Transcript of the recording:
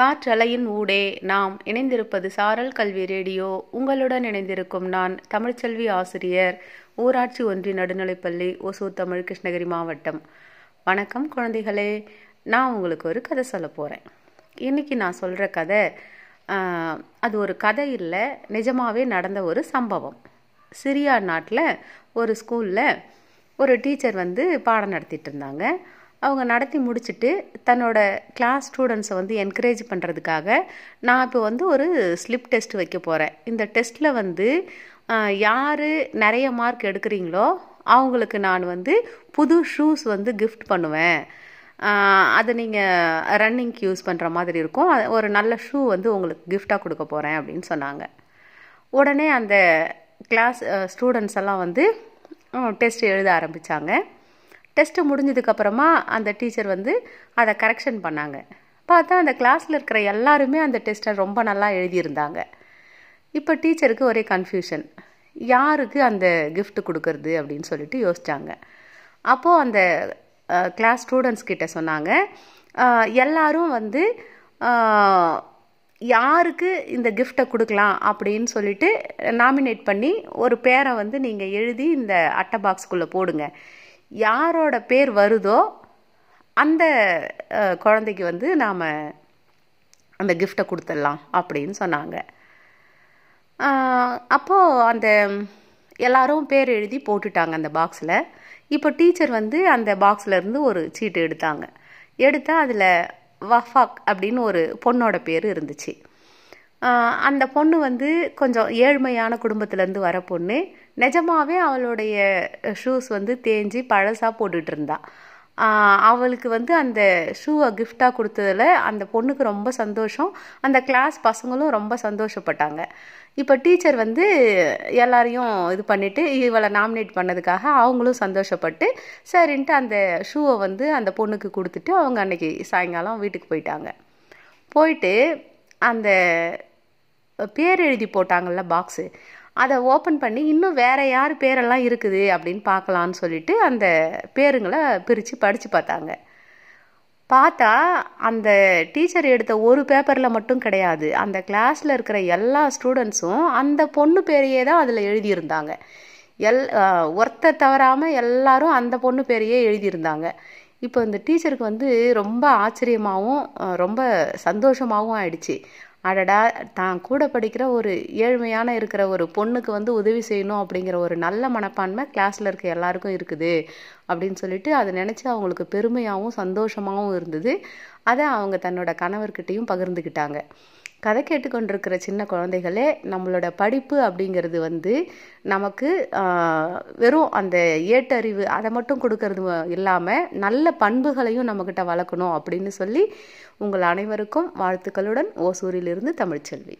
காற்றலையின் ஊடே நாம் இணைந்திருப்பது சாரல் கல்வி ரேடியோ. உங்களுடன் இணைந்திருக்கும் நான் தமிழ்ச்செல்வி ஆசிரியர் ஊராட்சி ஒன்றிய நடுநிலைப்பள்ளி ஒசூர் தமிழ் கிருஷ்ணகிரி மாவட்டம். வணக்கம் குழந்தைகளே. நான் உங்களுக்கு ஒரு கதை சொல்ல போகிறேன் இன்றைக்கி நான் சொல்கிற கதை அது ஒரு கதை இல்லை நிஜமாகவே நடந்த ஒரு சம்பவம். சிரியா நாட்டில் ஒரு ஸ்கூலில் ஒரு டீச்சர் வந்து பாடம் நடத்திட்டு இருந்தாங்க. அவங்க நடத்தி முடிச்சுட்டு தன்னோட கிளாஸ் ஸ்டூடெண்ட்ஸை வந்து என்கரேஜ் பண்ணுறதுக்காக நான் இப்போ வந்து ஒரு ஸ்லிப் டெஸ்ட் வைக்க போகிறேன் இந்த டெஸ்ட்டில் வந்து யார் நிறைய மார்க் எடுக்கிறீங்களோ அவங்களுக்கு நான் வந்து புது ஷூஸ் வந்து கிஃப்ட் பண்ணுவேன். அதை நீங்கள் ரன்னிங்க்கு யூஸ் பண்ணுற மாதிரி இருக்கும். ஒரு நல்ல ஷூ வந்து உங்களுக்கு கிஃப்டாக கொடுக்க போகிறேன் அப்படின்னு சொன்னாங்க. உடனே அந்த கிளாஸ் ஸ்டூடெண்ட்ஸ் எல்லாம் வந்து டெஸ்ட் எழுத ஆரம்பித்தாங்க டெஸ்ட்டு முடிஞ்சதுக்கப்புறமா அந்த டீச்சர் வந்து அதை கரெக்ஷன் பண்ணாங்க. பார்த்தா அந்த கிளாஸில் இருக்கிற எல்லாருமே அந்த டெஸ்ட்டை ரொம்ப நல்லா எழுதியிருந்தாங்க. இப்போ டீச்சருக்கு ஒரே கன்ஃபியூஷன் யாருக்கு அந்த கிஃப்ட் கொடுக்கறது அப்படின்னு சொல்லிட்டு யோசித்தாங்க அப்போது அந்த கிளாஸ் ஸ்டூடெண்ட்ஸ் கிட்ட சொன்னாங்க எல்லாரும் வந்து யாருக்கு இந்த கிஃப்டை கொடுக்கலாம் அப்படின்னு சொல்லிட்டு நாமினேட் பண்ணி ஒரு பேரை வந்து நீங்கள் எழுதி இந்த அட்டை பாக்ஸ்குள்ளே போடுங்க. யாரோட பேர் வருதோ அந்த குழந்தைக்கு வந்து நாம் அந்த கிஃப்டை கொடுத்துடலாம் அப்படின்னு சொன்னாங்க. அப்போது அந்த எல்லாரும் பேர் எழுதி போட்டுட்டாங்க அந்த பாக்ஸில் இப்போ டீச்சர் வந்து அந்த பாக்ஸ்லேருந்து ஒரு சீட்டு எடுத்தாங்க. எடுத்தால் அதில் வஃபாக் அப்படின்னு ஒரு பொண்ணோட பேர் இருந்துச்சு. அந்த பொண்ணு வந்து கொஞ்சம் ஏழ்மையான குடும்பத்துலேருந்து வர பொண்ணு. நிஜமாவே அவளுடைய ஷூஸ் வந்து தேஞ்சி பழசாக போட்டுட்டு இருந்தா அவளுக்கு வந்து அந்த ஷூவை கிஃப்டாக கொடுத்ததுல அந்த பொண்ணுக்கு ரொம்ப சந்தோஷம். அந்த கிளாஸ் பசங்களும் ரொம்ப சந்தோஷப்பட்டாங்க. இப்போ டீச்சர் வந்து எல்லாரையும் இது பண்ணிவிட்டு இவளை நாமினேட் பண்ணதுக்காக அவங்களும் சந்தோஷப்பட்டு சரின்ட்டு அந்த ஷூவை வந்து அந்த பொண்ணுக்கு கொடுத்துட்டு அவங்க அன்னைக்கு சாயங்காலம் வீட்டுக்கு போயிட்டாங்க. போயிட்டு அந்த பேர் எழுதி போட்டாங்கள்ல பாக்ஸு அதை ஓப்பன் பண்ணி இன்னும் வேறு யார் பேரெல்லாம் இருக்குது அப்படின்னு பார்க்கலான்னு சொல்லிட்டு அந்த பேருங்களை பிரித்து படித்து பார்த்தாங்க. பார்த்தா அந்த டீச்சர் எடுத்த ஒரு பேப்பரில் மட்டும் கிடையாது. அந்த கிளாஸில் இருக்கிற எல்லா ஸ்டூடெண்ட்ஸும் அந்த பொண்ணு பேரையே தான் அதில் எழுதியிருந்தாங்க. எல் ஒருத்தர் தவறாமல் எல்லாரும் அந்த பொண்ணு பேரையே எழுதியிருந்தாங்க. இப்போ இந்த டீச்சருக்கு வந்து ரொம்ப ஆச்சரியமாகவும் ரொம்ப சந்தோஷமாகவும் ஆயிடுச்சு. அடடா தான் கூட படிக்கிற ஒரு ஏழ்மையான இருக்கிற ஒரு பொண்ணுக்கு வந்து உதவி செய்யணும் அப்படிங்கிற ஒரு நல்ல மனப்பான்மை கிளாஸில் இருக்க எல்லாருக்கும் இருக்குது அப்படின்னு சொல்லிட்டு அதை நினச்சி அவங்களுக்கு பெருமையாகவும் சந்தோஷமாகவும் இருந்தது. அதை அவங்க தன்னோட கணவர்கிட்டையும் பகிர்ந்துக்கிட்டாங்க. கதை கேட்டுக்கொண்டிருக்கிற சின்ன குழந்தைகளே நம்மளோட படிப்பு அப்படிங்கிறது வந்து நமக்கு வெறும் அந்த ஏட்டறிவு அதை மட்டும் கொடுக்கறது இல்லாமல் நல்ல பண்புகளையும் நம்மக்கிட்ட வளர்க்கணும் அப்படின்னு சொல்லி உங்கள் அனைவருக்கும் வாழ்த்துக்களுடன் ஓசூரிலிருந்து தமிழ்ச்செல்வி.